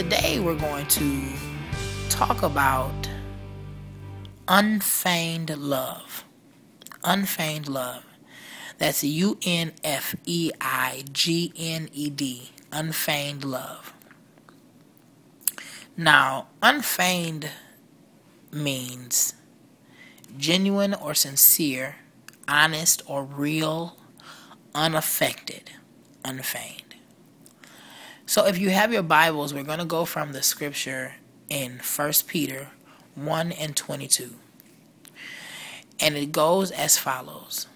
today we're going to talk about unfeigned love. Unfeigned love. That's U N F E I G N E D. Unfeigned love. Now, unfeigned means genuine or sincere, honest or real, unaffected, unfeigned. So if you have your Bibles, we're going to go from the scripture in 1 Peter 1 and 22. And it goes as follows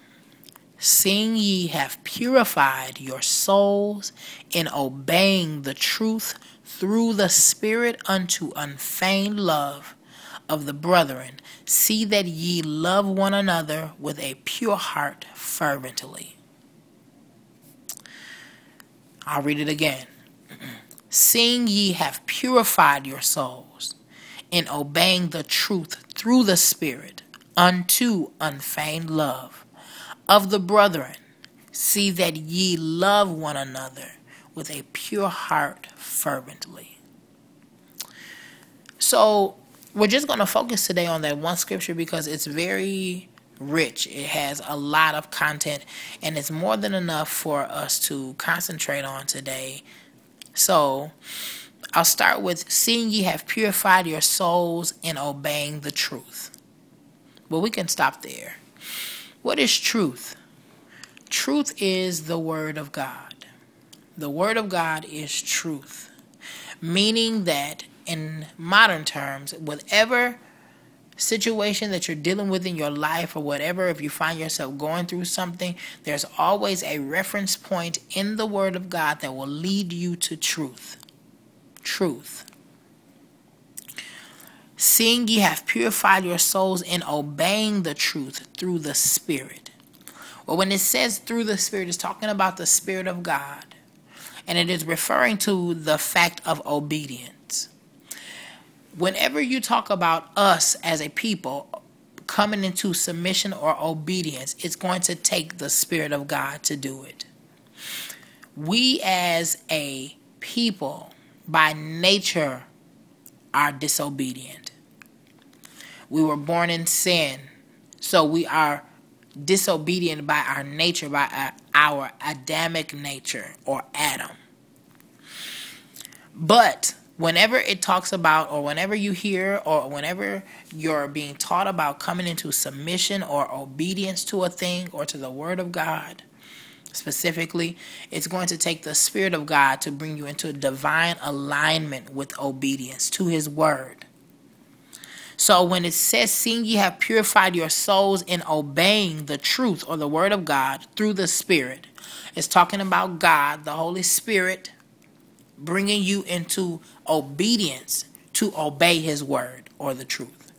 Seeing ye have purified your souls in obeying the truth through the Spirit unto unfeigned love of the brethren, see that ye love one another with a pure heart fervently. I'll read it again. Seeing ye have purified your souls in obeying the truth through the Spirit unto unfeigned love of the brethren, see that ye love one another with a pure heart fervently. So, we're just going to focus today on that one scripture because it's very rich. It has a lot of content and it's more than enough for us to concentrate on today. So, I'll start with seeing ye have purified your souls in obeying the truth. Well, we can stop there. What is truth? Truth is the Word of God. The Word of God is truth, meaning that in modern terms, whatever situation that you're dealing with in your life or whatever, if you find yourself going through something, there's always a reference point in the Word of God that will lead you to truth. Truth. Seeing ye have purified your souls in obeying the truth through the Spirit. Well, when it says through the Spirit, it's talking about the Spirit of God. And it is referring to the fact of obedience whenever you talk about us as a people coming into submission or obedience, it's going to take the Spirit of God to do it. We as a people, by nature, are disobedient. We were born in sin, so we are disobedient by our nature, by our Adamic nature or Adam. But whenever it talks about or whenever you hear or whenever you're being taught about coming into submission or obedience to a thing or to the word of God specifically it's going to take the spirit of God to bring you into a divine alignment with obedience to his word. So when it says seeing ye have purified your souls in obeying the truth or the word of God through the spirit it's talking about God the holy spirit bringing you into obedience to obey his word or the truth.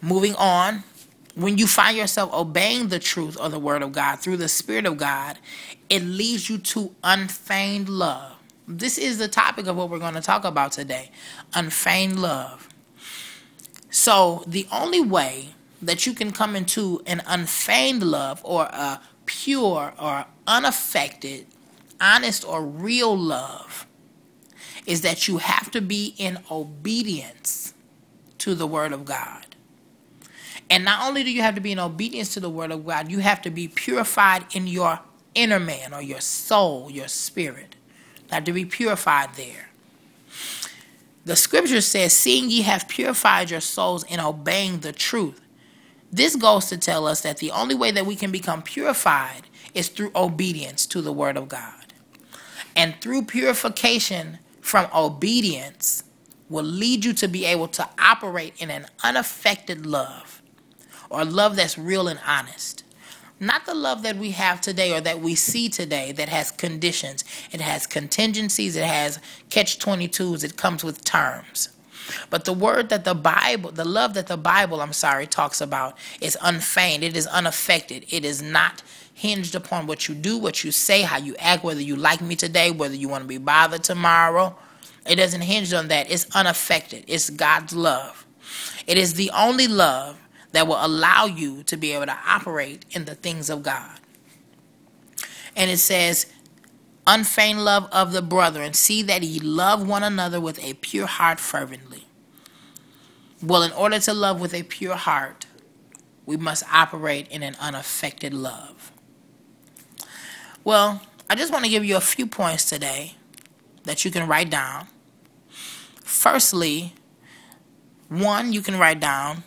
Moving on, when you find yourself obeying the truth or the word of God through the Spirit of God, it leads you to unfeigned love. This is the topic of what we're going to talk about today unfeigned love. So, the only way that you can come into an unfeigned love or a pure or unaffected honest or real love is that you have to be in obedience to the Word of God. And not only do you have to be in obedience to the Word of God, you have to be purified in your inner man or your soul, your spirit. You have to be purified there. The scripture says, Seeing ye have purified your souls in obeying the truth. This goes to tell us that the only way that we can become purified is through obedience to the Word of God and through purification from obedience will lead you to be able to operate in an unaffected love or love that's real and honest. Not the love that we have today or that we see today that has conditions, it has contingencies, it has catch 22s, it comes with terms. But the word that the Bible, the love that the Bible, I'm sorry, talks about is unfeigned. It is unaffected. It is not hinged upon what you do, what you say, how you act, whether you like me today, whether you want to be bothered tomorrow. It doesn't hinge on that. It's unaffected. It's God's love. It is the only love that will allow you to be able to operate in the things of God. And it says, unfeigned love of the brother, and see that ye love one another with a pure heart fervently. Well, in order to love with a pure heart, we must operate in an unaffected love. Well, I just want to give you a few points today that you can write down. Firstly, one, you can write down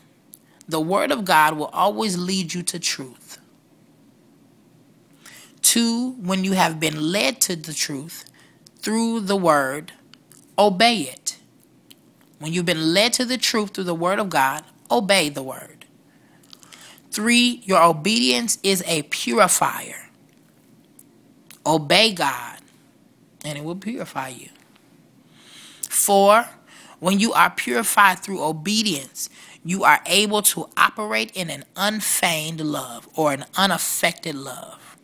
the Word of God will always lead you to truth. Two, when you have been led to the truth through the Word, obey it. When you've been led to the truth through the Word of God, obey the Word. Three, your obedience is a purifier. Obey God, and it will purify you. Four, when you are purified through obedience, you are able to operate in an unfeigned love or an unaffected love.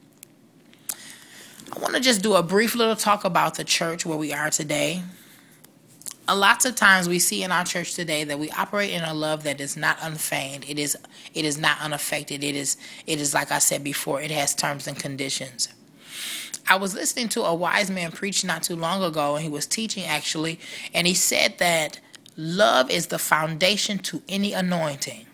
I want to just do a brief little talk about the church where we are today. A lots of times we see in our church today that we operate in a love that is not unfeigned. It is it is not unaffected. It is it is like I said before, it has terms and conditions. I was listening to a wise man preach not too long ago, and he was teaching actually, and he said that love is the foundation to any anointing.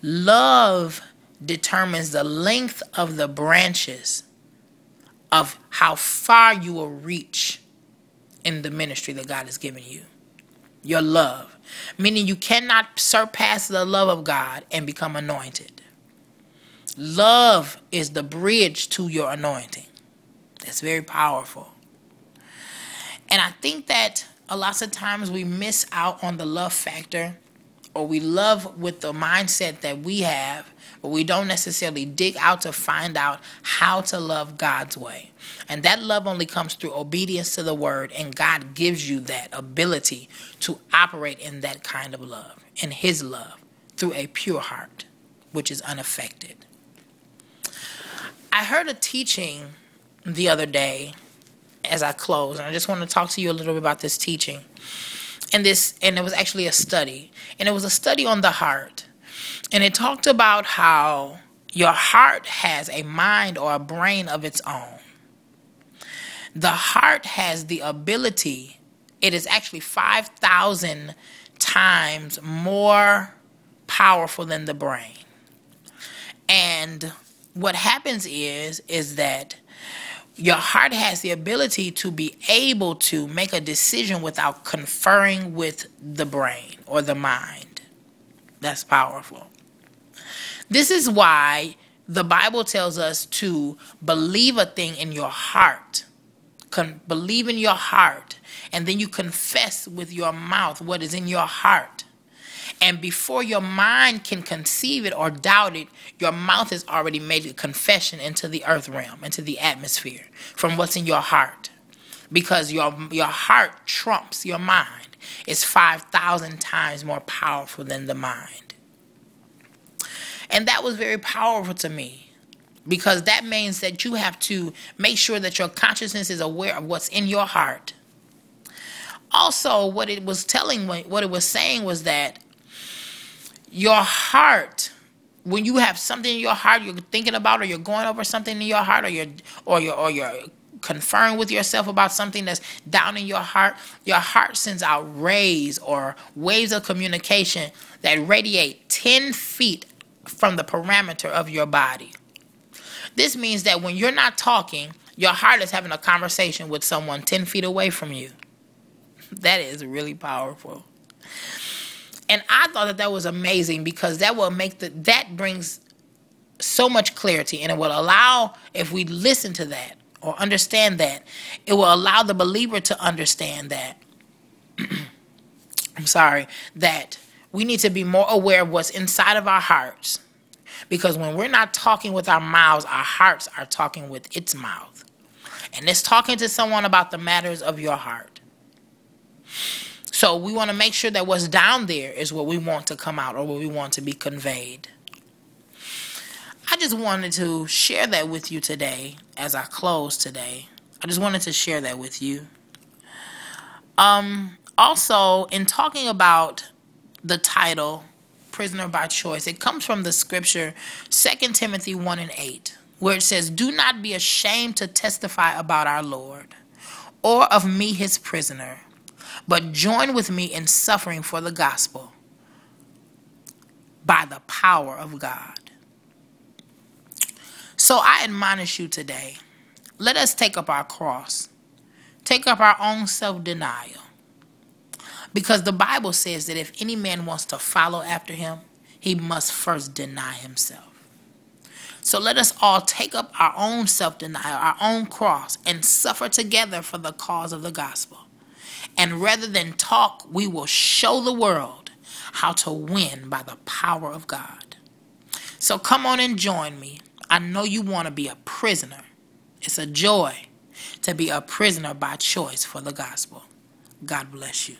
Love determines the length of the branches of how far you will reach in the ministry that God has given you. Your love. Meaning you cannot surpass the love of God and become anointed. Love is the bridge to your anointing. That's very powerful. And I think that a lot of times we miss out on the love factor or we love with the mindset that we have, but we don't necessarily dig out to find out how to love God's way. And that love only comes through obedience to the word, and God gives you that ability to operate in that kind of love, in His love, through a pure heart, which is unaffected. I heard a teaching the other day as I close, and I just want to talk to you a little bit about this teaching. And this, and it was actually a study, and it was a study on the heart, and it talked about how your heart has a mind or a brain of its own. The heart has the ability; it is actually five thousand times more powerful than the brain, and what happens is is that your heart has the ability to be able to make a decision without conferring with the brain or the mind. That's powerful. This is why the Bible tells us to believe a thing in your heart. Con- believe in your heart, and then you confess with your mouth what is in your heart. And before your mind can conceive it or doubt it, your mouth has already made a confession into the earth realm, into the atmosphere from what's in your heart. Because your, your heart trumps your mind. It's 5,000 times more powerful than the mind. And that was very powerful to me because that means that you have to make sure that your consciousness is aware of what's in your heart. Also, what it was telling, what it was saying was that your heart when you have something in your heart you're thinking about or you're going over something in your heart or you're or you're or you're conferring with yourself about something that's down in your heart your heart sends out rays or waves of communication that radiate 10 feet from the parameter of your body. This means that when you're not talking your heart is having a conversation with someone 10 feet away from you. That is really powerful and I thought that that was amazing because that will make the that brings so much clarity and it will allow if we listen to that or understand that it will allow the believer to understand that I'm sorry that we need to be more aware of what's inside of our hearts. Because when we're not talking with our mouths our hearts are talking with its mouth. And it's talking to someone about the matters of your heart so we want to make sure that what's down there is what we want to come out or what we want to be conveyed. I just wanted to share that with you today as I close today. I just wanted to share that with you. Um, also, in talking about the title, Prisoner by Choice, it comes from the scripture 2 Timothy 1 and 8. where it says, Do not be ashamed to testify about our Lord, or of me, his prisoner, but join with me in suffering for the gospel by the power of God. So I admonish you today let us take up our cross, take up our own self denial. Because the Bible says that if any man wants to follow after him, he must first deny himself. So let us all take up our own self denial, our own cross, and suffer together for the cause of the gospel. And rather than talk, we will show the world how to win by the power of God. So come on and join me. I know you want to be a prisoner. It's a joy to be a prisoner by choice for the gospel. God bless you.